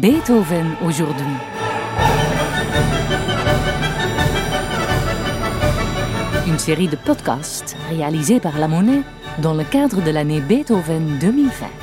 Beethoven aujourd'hui. Une série de podcasts réalisés par La Monnaie dans le cadre de l'année Beethoven 2020.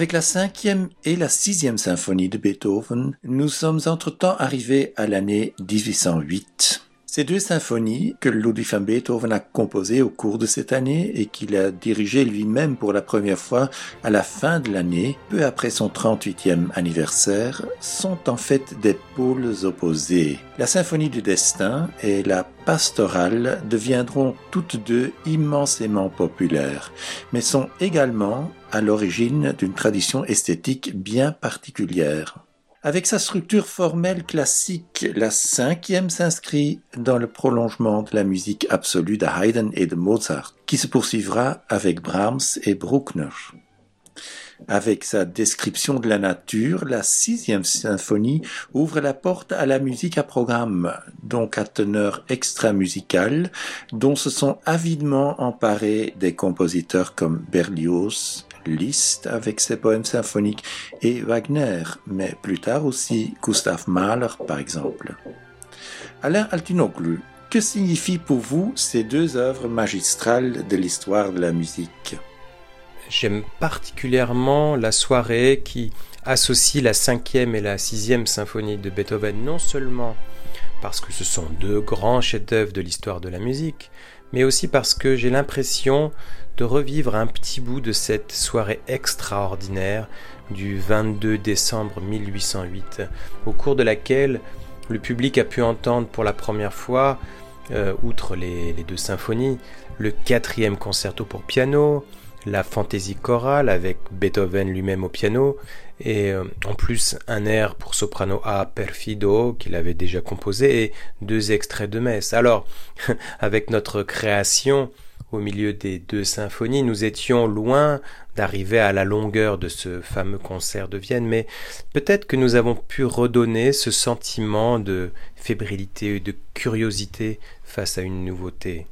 Avec la cinquième et la sixième symphonie de Beethoven, nous sommes entre-temps arrivés à l'année 1808. Ces deux symphonies que Ludwig van Beethoven a composées au cours de cette année et qu'il a dirigées lui-même pour la première fois à la fin de l'année, peu après son 38e anniversaire, sont en fait des pôles opposés. La symphonie du destin et la pastorale deviendront toutes deux immensément populaires, mais sont également à l'origine d'une tradition esthétique bien particulière. Avec sa structure formelle classique, la cinquième s'inscrit dans le prolongement de la musique absolue de Haydn et de Mozart, qui se poursuivra avec Brahms et Bruckner. Avec sa description de la nature, la sixième symphonie ouvre la porte à la musique à programme, donc à teneur extra-musicale, dont se sont avidement emparés des compositeurs comme Berlioz, Liszt avec ses poèmes symphoniques et Wagner, mais plus tard aussi Gustav Mahler par exemple. Alain Altinoglu, que signifient pour vous ces deux œuvres magistrales de l'histoire de la musique? J'aime particulièrement la soirée qui associe la cinquième et la sixième symphonie de Beethoven, non seulement parce que ce sont deux grands chefs-d'œuvre de l'histoire de la musique, mais aussi parce que j'ai l'impression de revivre un petit bout de cette soirée extraordinaire du 22 décembre 1808, au cours de laquelle le public a pu entendre pour la première fois, euh, outre les, deux symphonies, le quatrième concerto pour piano, la fantaisie chorale avec Beethoven lui-même au piano, et euh, en plus un air pour soprano A Perfido qu'il avait déjà composé et deux extraits de messe. Alors, avec notre création au milieu des deux symphonies, nous étions loin d'arriver à la longueur de ce fameux concert de Vienne, mais peut-être que nous avons pu redonner ce sentiment de fébrilité et de curiosité face à une nouveauté.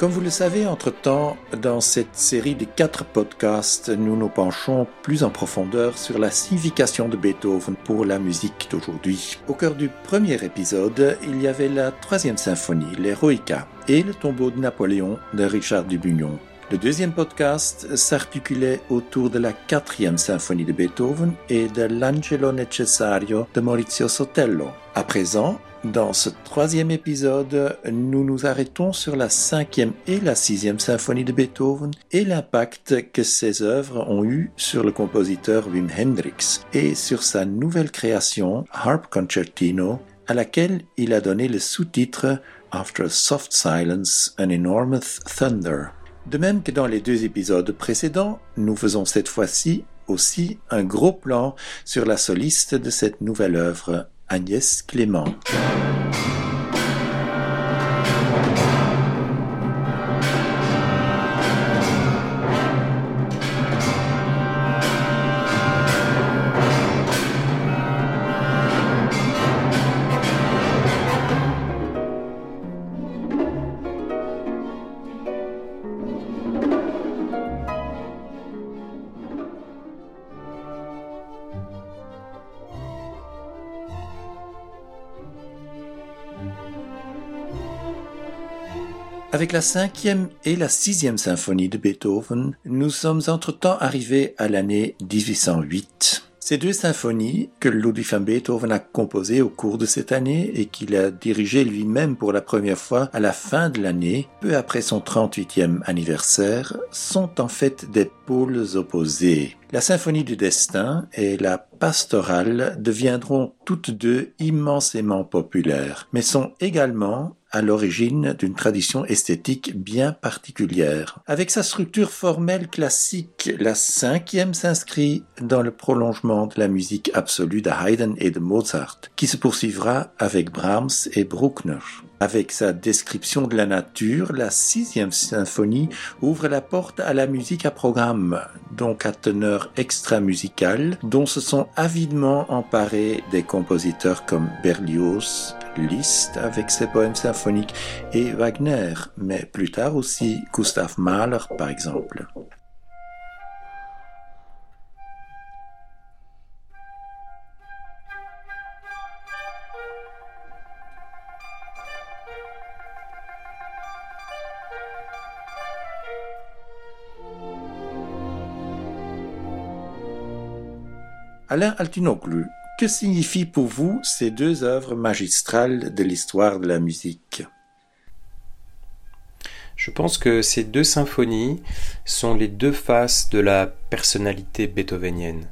Comme vous le savez, entre-temps, dans cette série de quatre podcasts, nous nous penchons plus en profondeur sur la signification de Beethoven pour la musique d'aujourd'hui. Au cœur du premier épisode, il y avait la troisième symphonie, l'Eroica, et le tombeau de Napoléon de Richard Dubugnon. Le deuxième podcast s'articulait autour de la quatrième symphonie de Beethoven et de l'Angelo Necessario de Maurizio Sotello. À présent, dans ce troisième épisode, nous nous arrêtons sur la cinquième et la sixième symphonie de Beethoven et l'impact que ces œuvres ont eu sur le compositeur Wim Hendrix et sur sa nouvelle création Harp Concertino à laquelle il a donné le sous-titre After a Soft Silence, an Enormous Thunder. De même que dans les deux épisodes précédents, nous faisons cette fois-ci aussi un gros plan sur la soliste de cette nouvelle œuvre, Agnès Clément. Avec la cinquième et la sixième symphonie de Beethoven, nous sommes entre-temps arrivés à l'année 1808. Ces deux symphonies que Ludwig van Beethoven a composées au cours de cette année et qu'il a dirigées lui-même pour la première fois à la fin de l'année, peu après son 38e anniversaire, sont en fait des pôles opposés. La symphonie du destin et la pastorale deviendront toutes deux immensément populaires, mais sont également à l'origine d'une tradition esthétique bien particulière. Avec sa structure formelle classique, la cinquième s'inscrit dans le prolongement de la musique absolue de Haydn et de Mozart, qui se poursuivra avec Brahms et Bruckner. Avec sa description de la nature, la sixième symphonie ouvre la porte à la musique à programme, donc à teneur extra-musicale, dont se sont avidement emparés des compositeurs comme Berlioz, Liszt avec ses poèmes symphoniques et Wagner, mais plus tard aussi Gustav Mahler par exemple. Alain Altinoglu, que signifient pour vous ces deux œuvres magistrales de l'histoire de la musique? Je pense que ces deux symphonies sont les deux faces de la personnalité beethovenienne.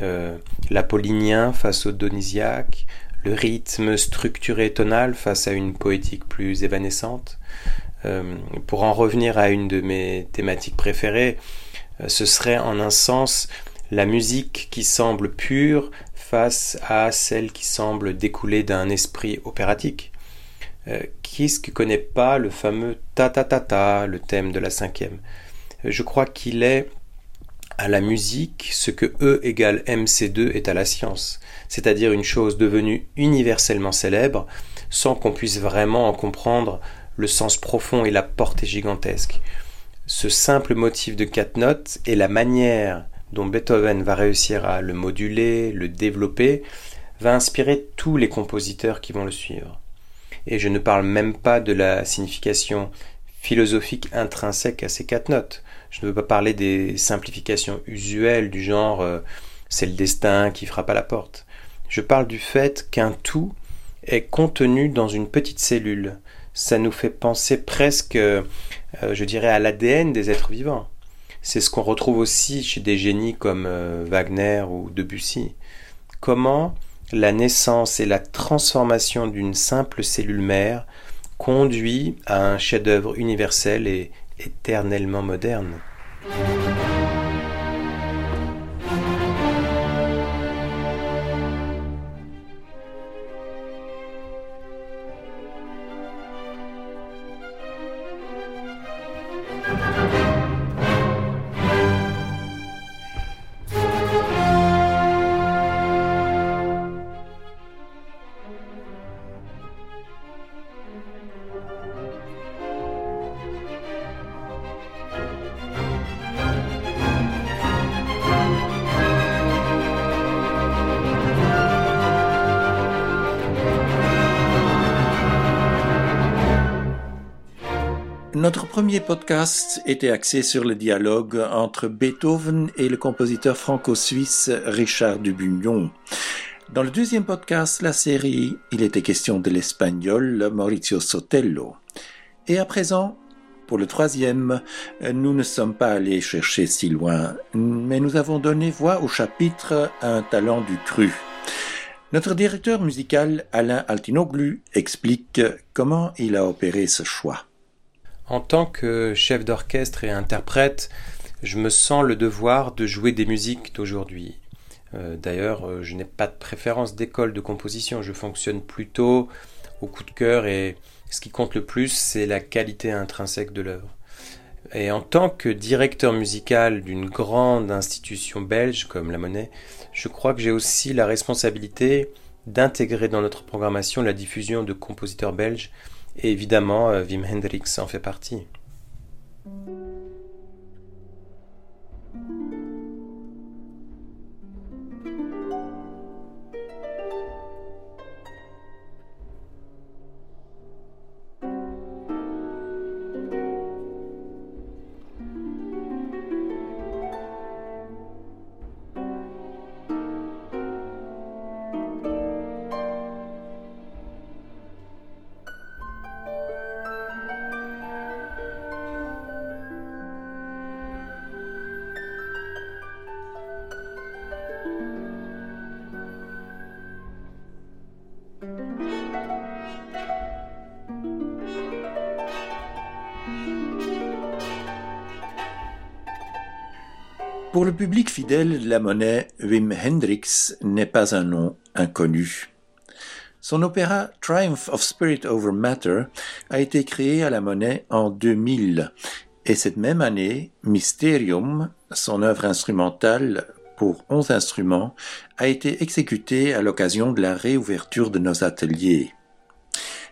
Euh, L'apollinien face au donisiaque, le rythme structuré tonal face à une poétique plus évanescente. Euh, pour en revenir à une de mes thématiques préférées, euh, ce serait en un sens la musique qui semble pure face à celle qui semble découler d'un esprit opératique. Euh, qui est-ce qui connaît pas le fameux ta ta ta ta, le thème de la cinquième euh, Je crois qu'il est à la musique ce que E égale MC2 est à la science, c'est-à-dire une chose devenue universellement célèbre sans qu'on puisse vraiment en comprendre le sens profond et la portée gigantesque. Ce simple motif de quatre notes et la manière dont Beethoven va réussir à le moduler, le développer, va inspirer tous les compositeurs qui vont le suivre. Et je ne parle même pas de la signification philosophique intrinsèque à ces quatre notes. Je ne veux pas parler des simplifications usuelles du genre euh, c'est le destin qui frappe à la porte. Je parle du fait qu'un tout est contenu dans une petite cellule. Ça nous fait penser presque, euh, je dirais, à l'ADN des êtres vivants. C'est ce qu'on retrouve aussi chez des génies comme euh, Wagner ou Debussy. Comment la naissance et la transformation d'une simple cellule mère conduit à un chef-d'œuvre universel et éternellement moderne. Notre premier podcast était axé sur le dialogue entre Beethoven et le compositeur franco-suisse Richard Dubugnon. Dans le deuxième podcast, la série, il était question de l'espagnol Maurizio Sotello. Et à présent, pour le troisième, nous ne sommes pas allés chercher si loin, mais nous avons donné voix au chapitre Un talent du cru. Notre directeur musical Alain Altinoglu explique comment il a opéré ce choix. En tant que chef d'orchestre et interprète, je me sens le devoir de jouer des musiques d'aujourd'hui. Euh, d'ailleurs, euh, je n'ai pas de préférence d'école de composition, je fonctionne plutôt au coup de cœur et ce qui compte le plus, c'est la qualité intrinsèque de l'œuvre. Et en tant que directeur musical d'une grande institution belge comme la Monnaie, je crois que j'ai aussi la responsabilité d'intégrer dans notre programmation la diffusion de compositeurs belges, et évidemment euh, Wim Hendrix en fait partie. Fidèle la monnaie, Wim Hendrix n'est pas un nom inconnu. Son opéra Triumph of Spirit Over Matter a été créé à la monnaie en 2000 et cette même année, Mysterium, son œuvre instrumentale pour onze instruments, a été exécutée à l'occasion de la réouverture de nos ateliers.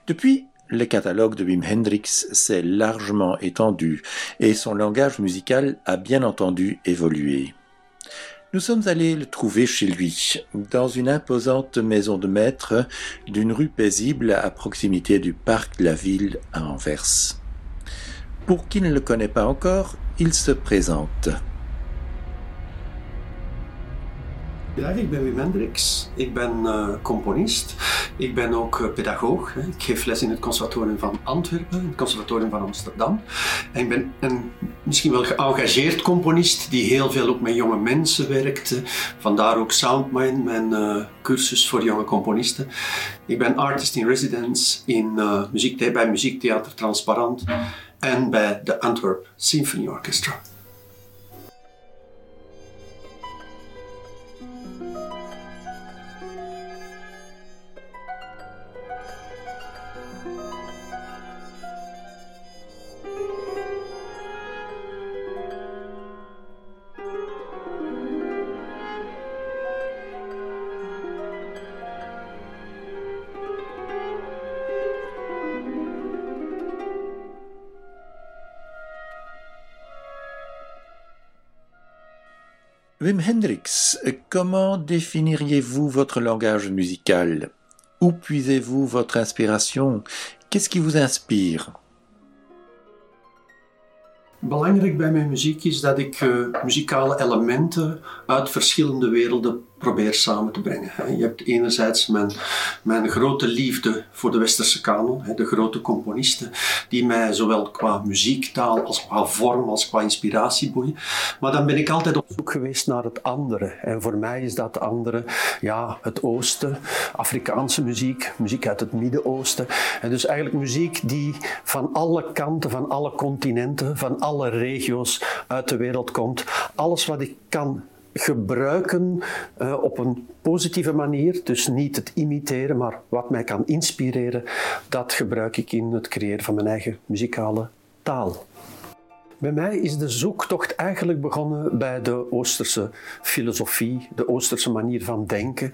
Depuis, le catalogue de Wim Hendrix s'est largement étendu et son langage musical a bien entendu évolué. Nous sommes allés le trouver chez lui, dans une imposante maison de maître d'une rue paisible à proximité du parc de la ville à Anvers. Pour qui ne le connaît pas encore, il se présente. Ja, ik ben Wim Hendricks. Ik ben uh, componist. Ik ben ook uh, pedagoog. Hè. Ik geef les in het conservatorium van Antwerpen, het conservatorium van Amsterdam. En ik ben een misschien wel geëngageerd componist die heel veel ook met jonge mensen werkt. Vandaar ook Soundmind, mijn uh, cursus voor jonge componisten. Ik ben artist in residence in, muziek, bij Muziektheater Transparant en bij de Antwerp Symphony Orchestra. Wim Hendrix, comment définiriez-vous votre langage musical? Où puisez-vous votre inspiration? Qu'est-ce qui vous inspire? Belangrijk bij mijn muziek is dat ik uh, muzikale elementen uit verschillende werelden probeer samen te brengen. Je hebt enerzijds mijn, mijn grote liefde voor de westerse kanon, de grote componisten, die mij zowel qua muziektaal als qua vorm als qua inspiratie boeien. Maar dan ben ik altijd op zoek geweest naar het andere. En voor mij is dat andere, ja, het oosten, Afrikaanse muziek, muziek uit het Midden-Oosten. En dus eigenlijk muziek die van alle kanten, van alle continenten, van alle regio's uit de wereld komt. Alles wat ik kan gebruiken uh, op een positieve manier. Dus niet het imiteren, maar wat mij kan inspireren, dat gebruik ik in het creëren van mijn eigen muzikale taal. Bij mij is de zoektocht eigenlijk begonnen bij de Oosterse filosofie, de Oosterse manier van denken.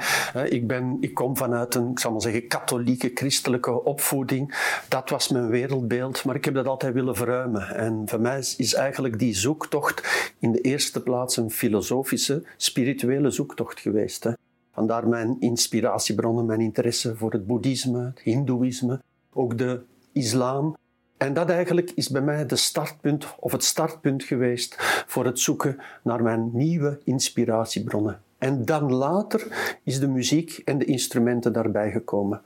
Ik, ben, ik kom vanuit een, ik zal maar zeggen, katholieke, christelijke opvoeding. Dat was mijn wereldbeeld, maar ik heb dat altijd willen verruimen. En voor mij is eigenlijk die zoektocht in de eerste plaats een filosofische, spirituele zoektocht geweest. Vandaar mijn inspiratiebronnen, mijn interesse voor het boeddhisme, het hindoeïsme, ook de islam. En dat eigenlijk is bij mij de startpunt of het startpunt geweest voor het zoeken naar mijn nieuwe inspiratiebronnen. En dan later is de muziek en de instrumenten daarbij gekomen.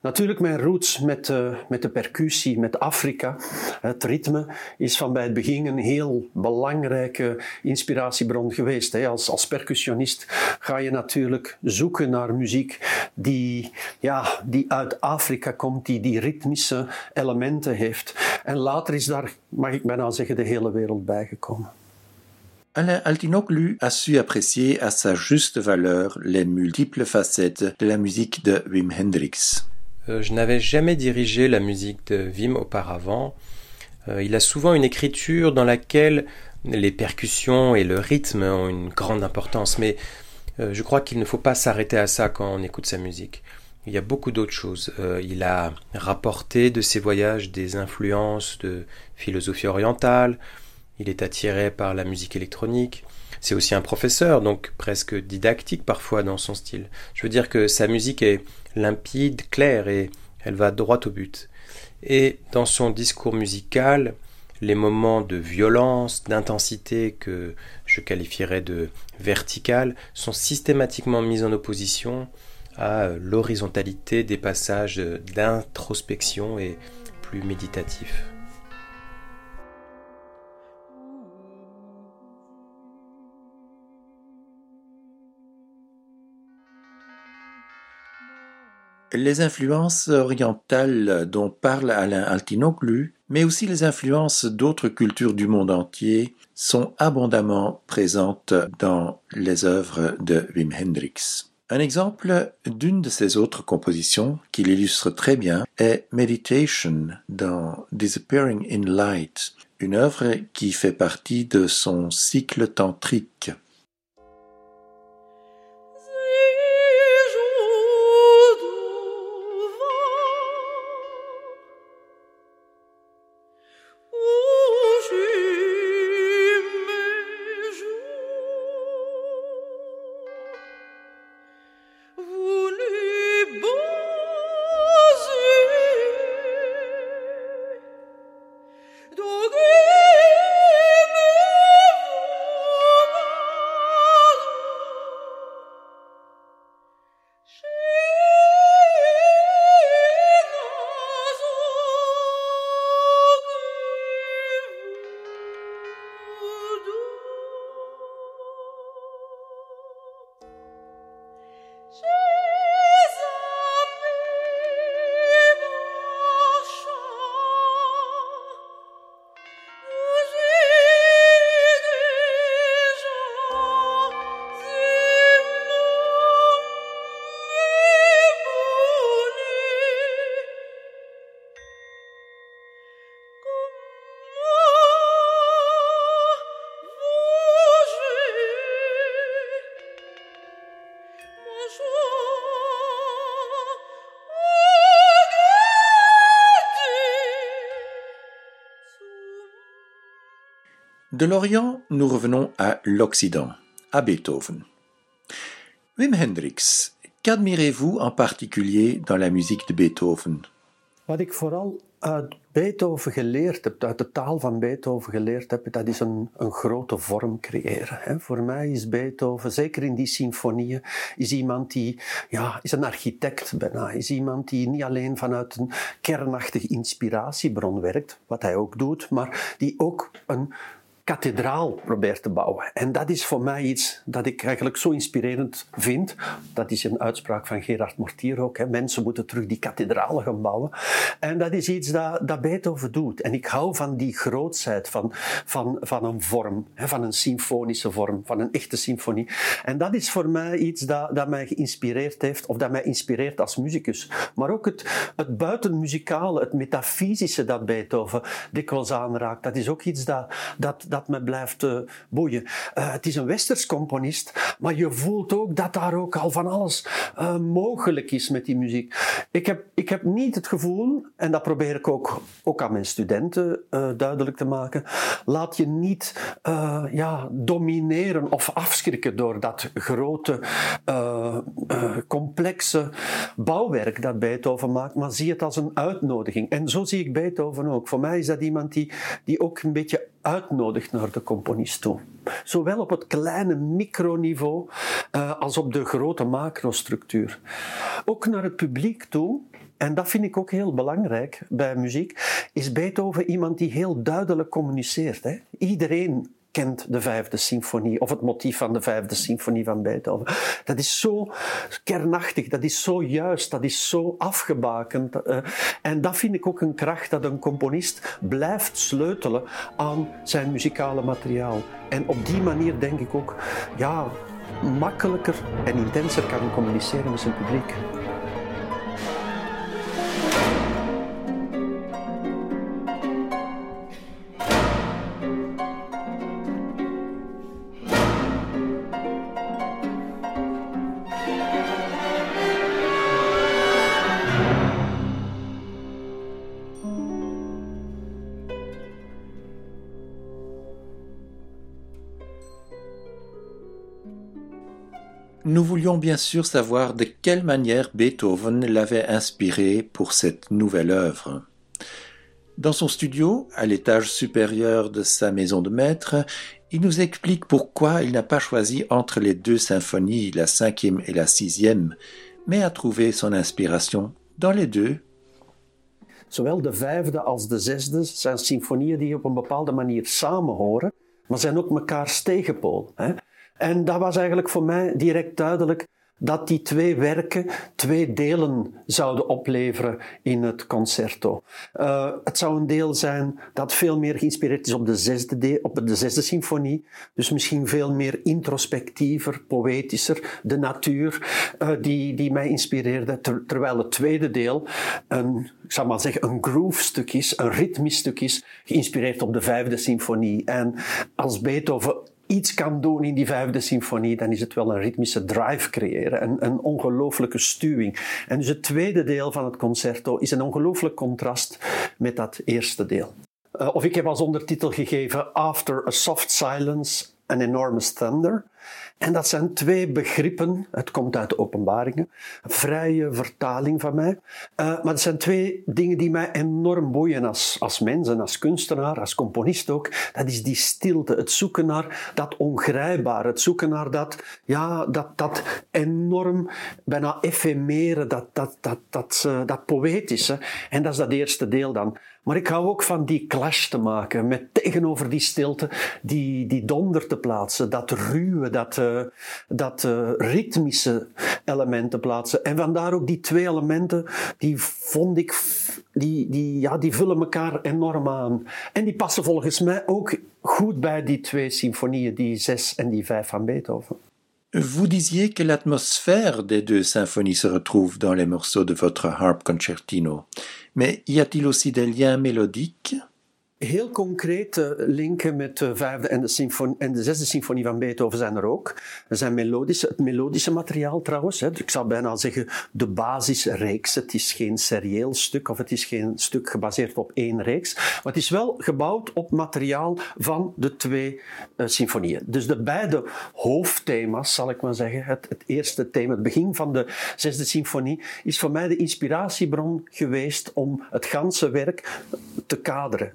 Natuurlijk mijn roots met, uh, met de percussie, met Afrika. Het ritme is van bij het begin een heel belangrijke inspiratiebron geweest. Hè. Als, als percussionist ga je natuurlijk zoeken naar muziek die, ja, die uit Afrika komt, die die ritmische elementen heeft. En later is daar, mag ik bijna zeggen, de hele wereld bijgekomen. Alain Altinoglu a su apprécier à sa juste valeur les multiples facettes de la musique de Wim Hendrix. Euh, je n'avais jamais dirigé la musique de Wim auparavant. Euh, il a souvent une écriture dans laquelle les percussions et le rythme ont une grande importance, mais euh, je crois qu'il ne faut pas s'arrêter à ça quand on écoute sa musique. Il y a beaucoup d'autres choses. il a rapporté de ses voyages des influences de philosophie orientale, il est attiré par la musique électronique. C'est aussi un professeur, donc presque didactique parfois dans son style. Je veux dire que sa musique est limpide, claire et elle va droit au but. Et dans son discours musical, les moments de violence, d'intensité que je qualifierais de vertical sont systématiquement mis en opposition à l'horizontalité des passages d'introspection et plus méditatifs. Les influences orientales dont parle Alain Altinoglu, mais aussi les influences d'autres cultures du monde entier, sont abondamment présentes dans les œuvres de Wim Hendrix. Un exemple d'une de ses autres compositions qui l'illustre très bien est Meditation dans Disappearing in Light, une œuvre qui fait partie de son cycle tantrique. De l'Orient, nous revenons à l'Occident, à Beethoven. Wim Hendrix, qu'admirez-vous en particulier dans la musique de Beethoven? Wat ik vooral uit Beethoven geleerd heb, uit de taal van Beethoven geleerd heb, dat is een, een grote vorm creëren. Hè. Voor mij is Beethoven, zeker in die symfonieën, is iemand die, ja, is een architect bijna. Is iemand die niet alleen vanuit een kernachtige inspiratiebron werkt, wat hij ook doet, maar die ook een kathedraal probeert te bouwen. En dat is voor mij iets dat ik eigenlijk zo inspirerend vind. Dat is een uitspraak van Gerard Mortier ook. Hè. Mensen moeten terug die kathedralen gaan bouwen. En dat is iets dat, dat Beethoven doet. En ik hou van die grootsheid van, van, van een vorm, hè, van een symfonische vorm, van een echte symfonie. En dat is voor mij iets dat, dat mij geïnspireerd heeft, of dat mij inspireert als muzikus. Maar ook het, het buitenmuzikale, het metafysische dat Beethoven dikwijls aanraakt, dat is ook iets dat, dat dat me blijft uh, boeien. Uh, het is een westers componist, maar je voelt ook dat daar ook al van alles uh, mogelijk is met die muziek. Ik heb, ik heb niet het gevoel, en dat probeer ik ook, ook aan mijn studenten duidelijk te maken, laat je niet ja, domineren of afschrikken door dat grote, complexe bouwwerk dat Beethoven maakt, maar zie het als een uitnodiging. En zo zie ik Beethoven ook. Voor mij is dat iemand die, die ook een beetje uitnodigt naar de componist toe. Zowel op het kleine microniveau uh, als op de grote macrostructuur. Ook naar het publiek toe. En dat vind ik ook heel belangrijk bij muziek. Is Beethoven iemand die heel duidelijk communiceert. Hè? Iedereen kent de vijfde symfonie of het motief van de vijfde symfonie van Beethoven. Dat is zo kernachtig, dat is zo juist, dat is zo afgebakend. Uh, en dat vind ik ook een kracht dat een componist blijft sleutelen aan zijn muzikale materiaal. En op die manier denk ik ook, ja, makkelijker en intenser kan communiceren met zijn publiek. Bien sûr savoir de quelle manière Beethoven l'avait inspiré pour cette nouvelle œuvre. Dans son studio, à l'étage supérieur de sa maison de maître, il nous explique pourquoi il n'a pas choisi entre les deux symphonies, la cinquième et la sixième, mais a trouvé son inspiration dans les deux. Zowel de vijfde als de zesde zijn symfonieën die op een bepaalde manier samenhoren, maar zijn ook mekaars tegenpool. En dat was eigenlijk voor mij direct duidelijk dat die twee werken twee delen zouden opleveren in het concerto. Uh, het zou een deel zijn dat veel meer geïnspireerd is op de zesde, de op de zesde symfonie. Dus misschien veel meer introspectiever, poëtischer. De natuur uh, die, die mij inspireerde. Ter, terwijl het tweede deel een, ik zou maar zeggen, een groove stuk is, een ritmisch stuk is, geïnspireerd op de vijfde symfonie. En als Beethoven iets kan doen in die vijfde symfonie, dan is het wel een ritmische drive creëren, een, een ongelooflijke stuwing. En dus het tweede deel van het concerto is een ongelooflijk contrast met dat eerste deel. Uh, of ik heb als ondertitel gegeven After a Soft Silence, an Enormous Thunder. En dat zijn twee begrippen, het komt uit de openbaringen, vrije vertaling van mij. Uh, maar het zijn twee dingen die mij enorm boeien als, als mens en als kunstenaar, als componist ook. Dat is die stilte, het zoeken naar dat ongrijpbaar, het zoeken naar dat, ja, dat, dat enorm, bijna efemere, dat, dat, dat, dat, uh, dat poëtische. En dat is dat eerste deel dan. Maar ik hou ook van die clash te maken, met tegenover die stilte, die, die donder te plaatsen, dat ruwe, dat, uh, dat uh, ritmische element te plaatsen. En vandaar ook die twee elementen, die vond ik, die, die, ja, die vullen elkaar enorm aan. En die passen volgens mij ook goed bij die twee symfonieën, die zes en die vijf van Beethoven. Vous disiez que l'atmosphère des deux symphonies se retrouve dans les morceaux de votre harp concertino. Mais y a-t-il aussi des liens mélodiques? Heel concrete linken met de vijfde en de, symfonie, en de zesde symfonie van Beethoven zijn er ook. Er zijn melodische, het melodische materiaal trouwens. Ik zou bijna zeggen de basisreeks. Het is geen serieel stuk of het is geen stuk gebaseerd op één reeks. Maar het is wel gebouwd op materiaal van de twee uh, symfonieën. Dus de beide hoofdthema's, zal ik maar zeggen. Het, het eerste thema, het begin van de zesde symfonie, is voor mij de inspiratiebron geweest om het ganse werk te kaderen.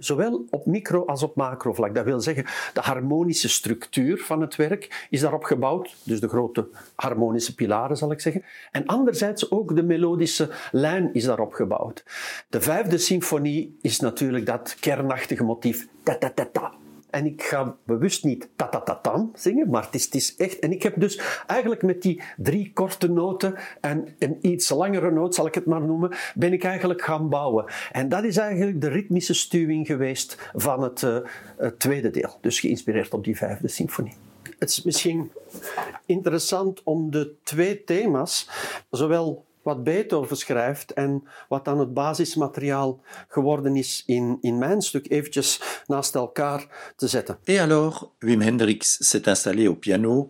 Op micro- als op macrovlak. Dat wil zeggen, de harmonische structuur van het werk is daarop gebouwd, dus de grote harmonische pilaren zal ik zeggen. En anderzijds ook de melodische lijn is daarop gebouwd. De vijfde symfonie is natuurlijk dat kernachtige motief ta ta ta ta en ik ga bewust niet ta-ta-ta-tam zingen, maar het is, echt... En ik heb dus eigenlijk met die drie korte noten en een iets langere noot, zal ik het maar noemen, ben ik eigenlijk gaan bouwen. En dat is eigenlijk de ritmische stuwing geweest van het, uh, het tweede deel. Dus geïnspireerd op die vijfde symfonie. Het is misschien interessant om de twee thema's, zowel wat Beethoven schrijft en wat dan het basismateriaal geworden is in, in mijn stuk eventjes naast elkaar te zetten. Et alors, Wim Hendrix s'est installé au piano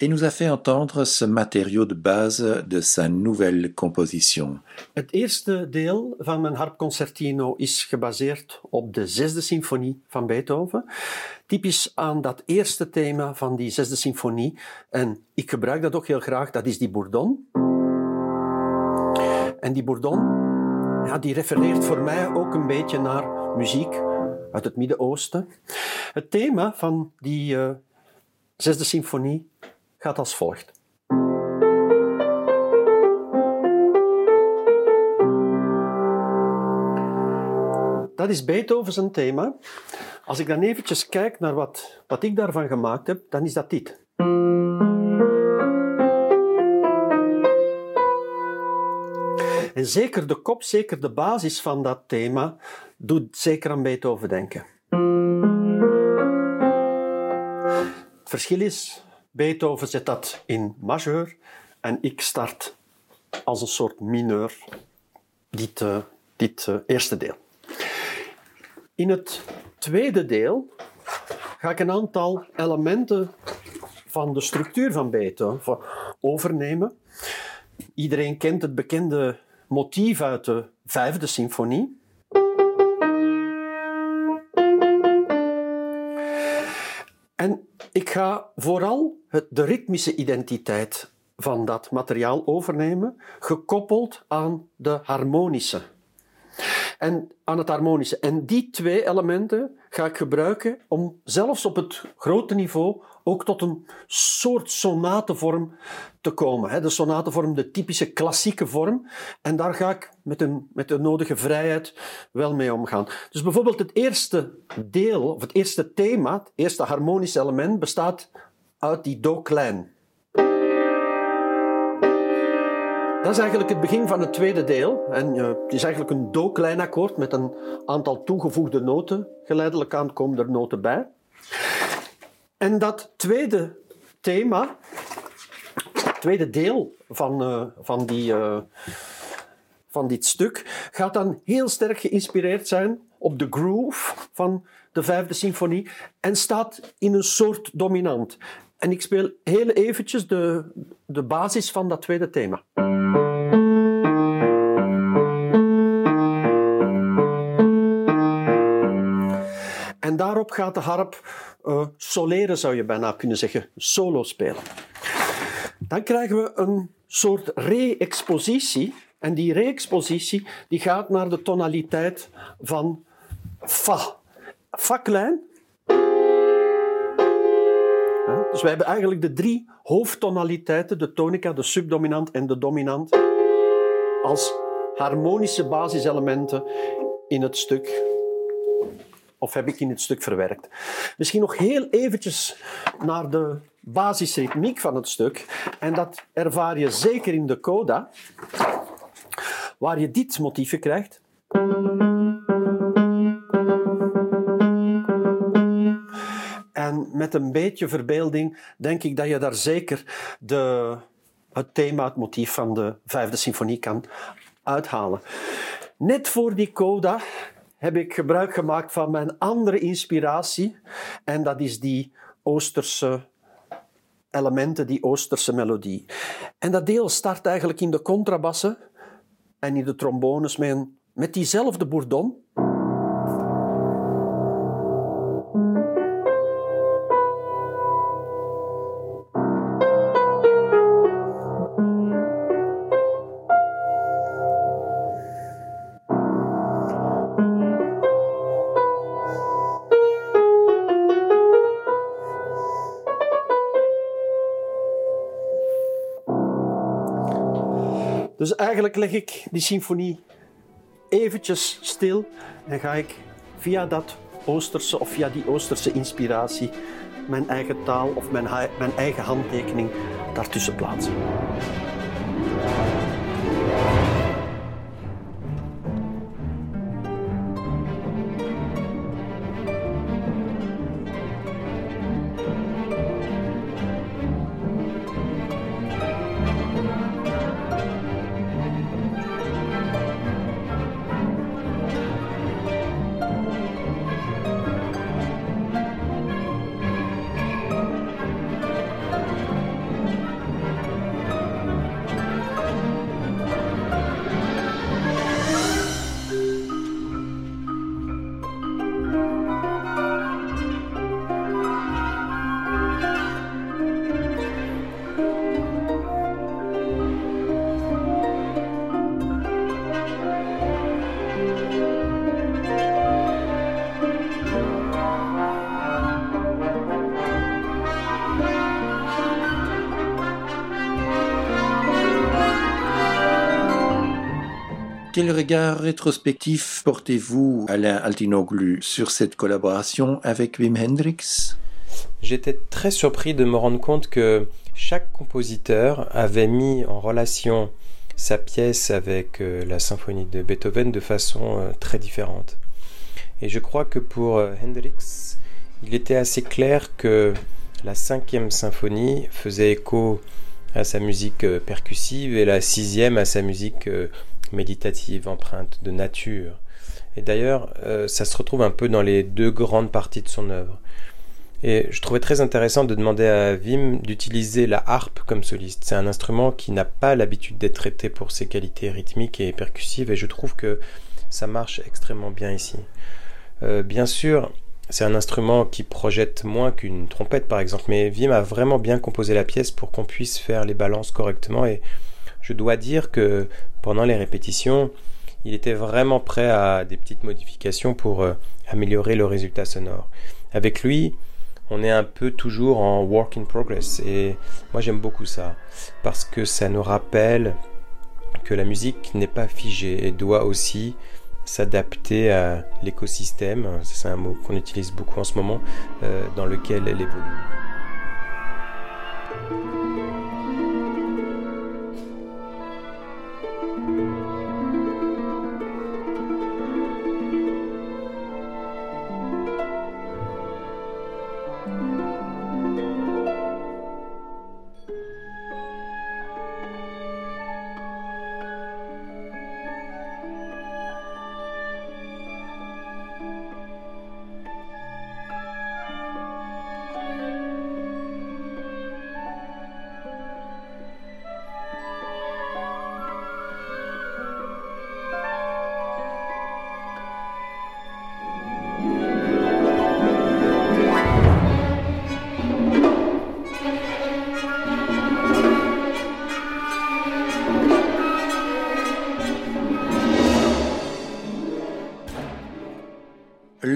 et nous a fait entendre ce matériau de base de sa nouvelle composition. Het eerste deel van mijn harpconcertino is gebaseerd op de zesde symfonie van Beethoven. Typisch aan dat eerste thema van die zesde symfonie, en ik gebruik dat ook heel graag, dat is die bourdon. En die bourdon, ja, die refereert voor mij ook een beetje naar muziek uit het Midden-Oosten. Het thema van die uh, zesde symfonie gaat als volgt. Dat is Beethoven's thema. Als ik dan eventjes kijk naar wat, wat ik daarvan gemaakt heb, dan is dat dit. Zeker de kop, zeker de basis van dat thema, doet zeker aan Beethoven denken. Het verschil is, Beethoven zet dat in majeur en ik start als een soort mineur dit, uh, dit uh, eerste deel. In het tweede deel ga ik een aantal elementen van de structuur van Beethoven overnemen. Iedereen kent het bekende motief uit de vijfde symfonie. En ik ga vooral het, de ritmische identiteit van dat materiaal overnemen, gekoppeld aan de harmonische. En aan het harmonische. En die twee elementen ga ik gebruiken om zelfs op het grote niveau ook tot een soort sonatevorm te komen. De sonatevorm, de typische klassieke vorm. En daar ga ik met, een, met de nodige vrijheid wel mee omgaan. Dus bijvoorbeeld het eerste deel, of het eerste thema, het eerste harmonische element, bestaat uit die do Dat is eigenlijk het begin van het tweede deel. En uh, het is eigenlijk een do-klein akkoord met een aantal toegevoegde noten. Geleidelijk aan komen er noten bij. En dat tweede thema, het tweede deel van, uh, van, die, uh, van dit stuk, gaat dan heel sterk geïnspireerd zijn op de groove van de vijfde symfonie en staat in een soort dominant. En ik speel heel eventjes de, de basis van dat tweede thema. En daarop gaat de harp uh, soleren, zou je bijna kunnen zeggen, solo spelen. Dan krijgen we een soort re-expositie. En die re-expositie die gaat naar de tonaliteit van Fa. Fa klein. Dus we hebben eigenlijk de drie hoofdtonaliteiten, de tonica, de subdominant en de dominant, als harmonische basiselementen in het stuk of heb ik in het stuk verwerkt. Misschien nog heel eventjes naar de basisritmiek van het stuk. En dat ervaar je zeker in de coda, waar je dit motiefje krijgt. En met een beetje verbeelding denk ik dat je daar zeker de, het thema, het motief van de vijfde symfonie kan uithalen. Net voor die coda heb ik gebruik gemaakt van mijn andere inspiratie. En dat is die Oosterse elementen, die Oosterse melodie. En dat deel start eigenlijk in de contrabassen en in de trombones met, diezelfde bourdon. Dus eigenlijk leg ik die symfonie eventjes stil en ga ik via dat Oosterse of via die Oosterse inspiratie mijn eigen taal of mijn, mijn eigen handtekening daartussen plaatsen. Quel regard rétrospectif portez-vous, Alain Altinoglu, sur cette collaboration avec Wim Hendrix? J'étais très surpris de me rendre compte que chaque compositeur avait mis en relation sa pièce avec euh, la symphonie de Beethoven de façon euh, très différente. Et je crois que pour euh, Hendrix, il était assez clair que la cinquième symphonie faisait écho à sa musique percussive et la sixième à sa musique méditative, empreinte de nature. Et d'ailleurs, ça se retrouve un peu dans les deux grandes parties de son œuvre. Et je trouvais très intéressant de demander à Wim d'utiliser la harpe comme soliste. C'est un instrument qui n'a pas l'habitude d'être traité pour ses qualités rythmiques et percussives, et je trouve que ça marche extrêmement bien ici. Euh, bien sûr, c'est un instrument qui projette moins qu'une trompette par exemple, mais Wim a vraiment bien composé la pièce pour qu'on puisse faire les balances correctement, et je dois dire que pendant les répétitions, il était vraiment prêt à des petites modifications pour euh, améliorer le résultat sonore. Avec lui, on est un peu toujours en work in progress. Et moi j'aime beaucoup ça, parce que ça nous rappelle que la musique n'est pas figée et doit aussi s'adapter à l'écosystème, c'est un mot qu'on utilise beaucoup en ce moment, euh, dans lequel elle évolue.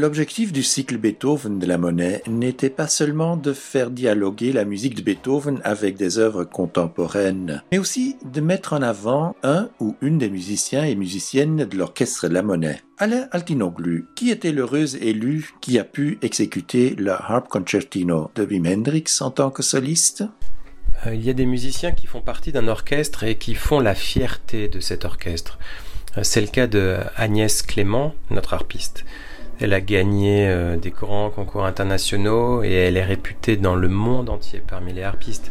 L'objectif du cycle Beethoven de la monnaie n'était pas seulement de faire dialoguer la musique de Beethoven avec des œuvres contemporaines, mais aussi de mettre en avant un ou une des musiciens et musiciennes de l'orchestre de la monnaie. Alain Altinoglu, qui était l'heureuse élue qui a pu exécuter le Harp Concertino de Wim Hendrix en tant que soliste euh, Il y a des musiciens qui font partie d'un orchestre et qui font la fierté de cet orchestre. Euh, c'est le cas de Agnès Clément, notre harpiste. Elle a gagné euh, des grands concours internationaux et elle est réputée dans le monde entier parmi les harpistes.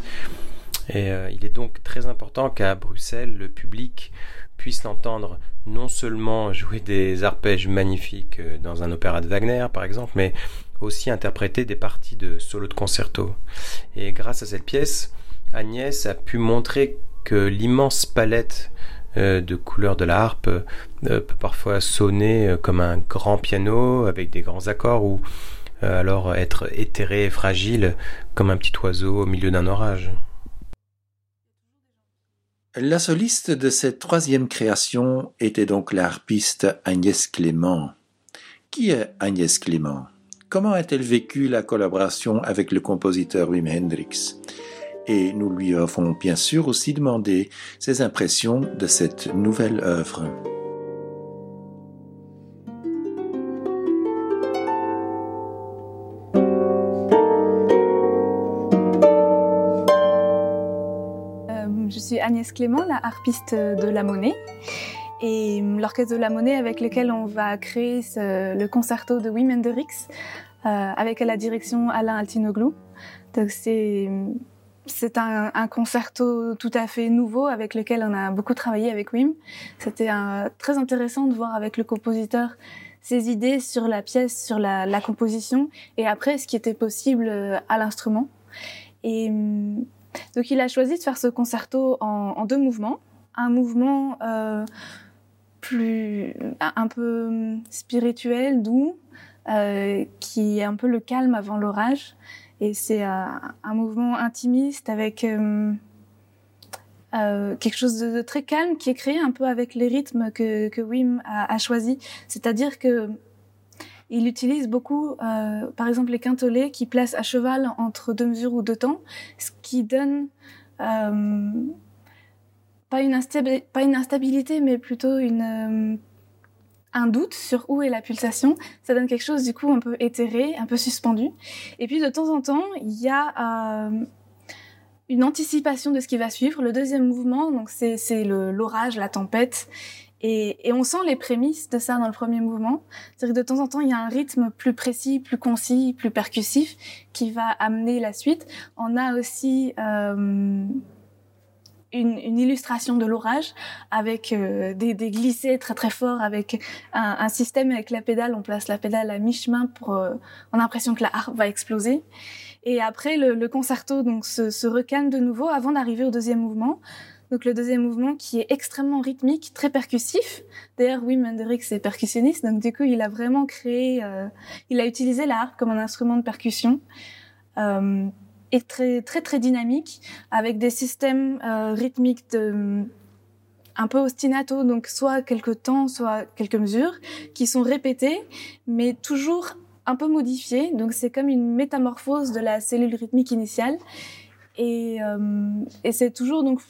Et euh, il est donc très important qu'à Bruxelles, le public puisse l'entendre non seulement jouer des arpèges magnifiques euh, dans un opéra de Wagner, par exemple, mais aussi interpréter des parties de solo de concerto. Et grâce à cette pièce, Agnès a pu montrer que l'immense palette de couleurs de la harpe euh, peut parfois sonner euh, comme un grand piano avec des grands accords ou alors être éthéré et fragile comme un petit oiseau au milieu d'un orage. La soliste de cette troisième création était donc la harpiste Agnès Clément. Qui est Agnès Clément? Comment a-t-elle vécu la collaboration avec le compositeur Wim Hendrix? Et nous lui avons bien sûr aussi demandé ses impressions de cette nouvelle œuvre. Euh, je suis Agnès Clément, la harpiste de La Monnaie. Et l'orchestre de La Monnaie avec lequel on va créer le concerto de Wim Hendrix euh, avec la direction Alain Altinoglou. Donc c'est c'est un, concerto tout à fait nouveau avec lequel on a beaucoup travaillé avec Wim. C'était très intéressant de voir avec le compositeur ses idées sur la pièce, sur la, composition et après ce qui était possible euh, à l'instrument. Et hum, donc il a choisi de faire ce concerto en, en deux mouvements. Un mouvement euh, plus un peu hum, spirituel, doux, euh, qui est un peu le calme avant l'orage et c'est euh, un mouvement intimiste avec euh, euh, quelque chose de, très calme qui est créé un peu avec les rythmes que, Wim a, a choisi. C'est-à-dire que il utilise beaucoup, par exemple, les quintolets qui placent à cheval entre deux mesures ou deux temps, ce qui donne pas une, pas une instabilité, mais plutôt une, un doute sur où est la pulsation. Ça donne quelque chose du coup un peu éthéré, un peu suspendu. Et puis de temps en temps, il y a une anticipation de ce qui va suivre. Le deuxième mouvement, donc c'est l'orage, la tempête. Et, et, on sent les prémices de ça dans le premier mouvement. C'est-à-dire que de temps en temps, il y a un rythme plus précis, plus concis, plus percussif qui va amener la suite. On a aussi euh, une, une, illustration de l'orage avec euh, des, des, glissés très très forts, avec un, un, système avec la pédale. On place la pédale à mi-chemin pour... Euh, on a l'impression que la harpe va exploser. Et après, le, le concerto donc se, se de nouveau avant d'arriver au deuxième mouvement. Donc le deuxième mouvement qui est extrêmement rythmique, très percussif. D'ailleurs, Wim Hendrix est percussionniste, donc du coup, il a vraiment créé, euh, il a utilisé l'harpe comme un instrument de percussion. Euh, et très très très dynamique avec des systèmes euh, rythmiques un peu ostinato donc soit quelques temps soit quelques mesures qui sont répétées mais toujours un peu modifiées. Donc c'est comme une métamorphose de la cellule rythmique initiale. Et, euh, et c'est toujours donc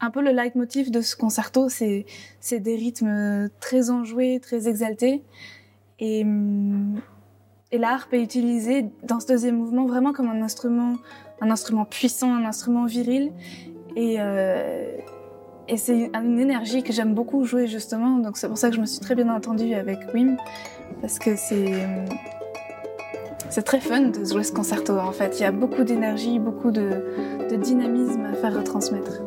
un peu le leitmotiv de ce concerto, c'est c'est des rythmes très enjoués, très exaltés, et et l'harpe est utilisée dans ce deuxième mouvement vraiment comme un instrument, un instrument puissant, un instrument viril, et euh, et c'est une énergie que j'aime beaucoup jouer justement, donc c'est pour ça que je me suis très bien entendue avec Wim, parce que c'est c'est très fun de jouer ce concerto en fait. Il y a beaucoup d'énergie, beaucoup de, de dynamisme à faire retransmettre.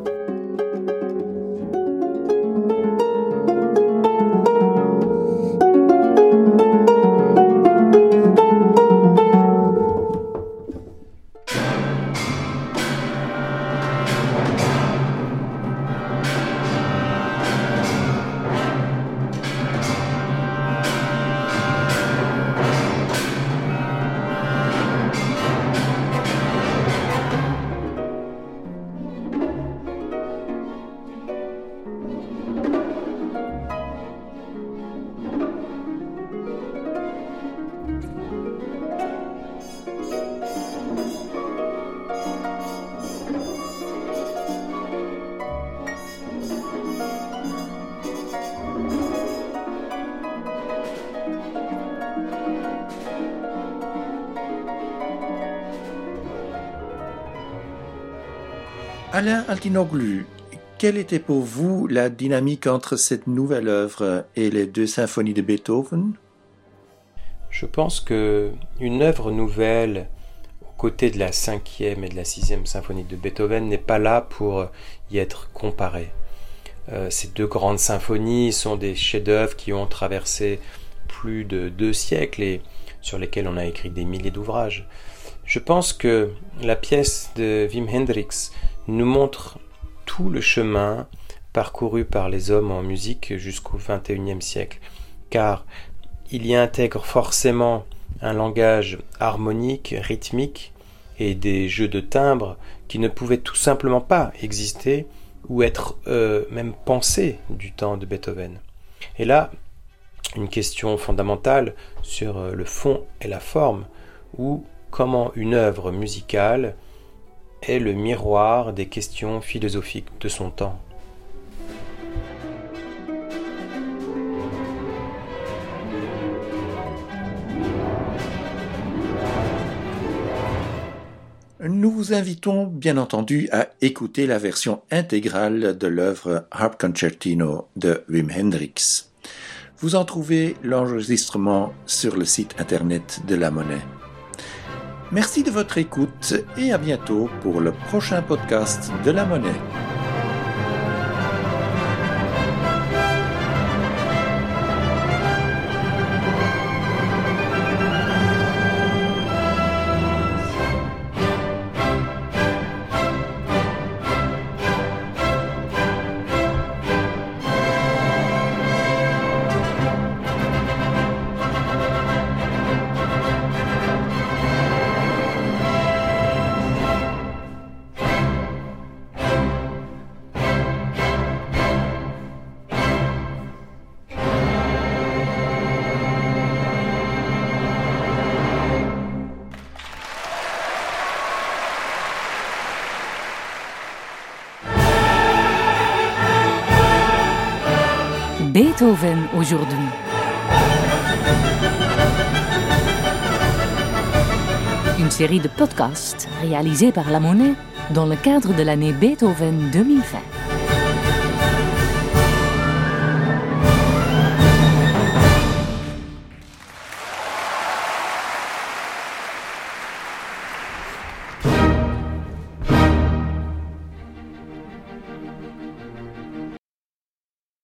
Altinoglu, quelle était pour vous la dynamique entre cette nouvelle œuvre et les deux symphonies de Beethoven? Je pense que une œuvre nouvelle aux côtés de la cinquième et de la sixième symphonie de Beethoven n'est pas là pour y être comparée. Euh, ces deux grandes symphonies sont des chefs-d'œuvre qui ont traversé plus de deux siècles et sur lesquels on a écrit des milliers d'ouvrages. Je pense que la pièce de Wim Hendrix nous montre tout le chemin parcouru par les hommes en musique jusqu'au XXIe siècle, car il y intègre forcément un langage harmonique, rythmique, et des jeux de timbres qui ne pouvaient tout simplement pas exister ou être euh, même pensés du temps de Beethoven. Et là, une question fondamentale sur euh, le fond et la forme, ou comment une œuvre musicale est le miroir des questions philosophiques de son temps. Nous vous invitons bien entendu à écouter la version intégrale de l'œuvre Harp Concertino de Wim Hendrix. Vous en trouvez l'enregistrement sur le site internet de la Monnaie. Merci de votre écoute et à bientôt pour le prochain podcast de la monnaie. Beethoven aujourd'hui. Une série de podcasts réalisés par La Monnaie dans le cadre de l'année Beethoven 2020.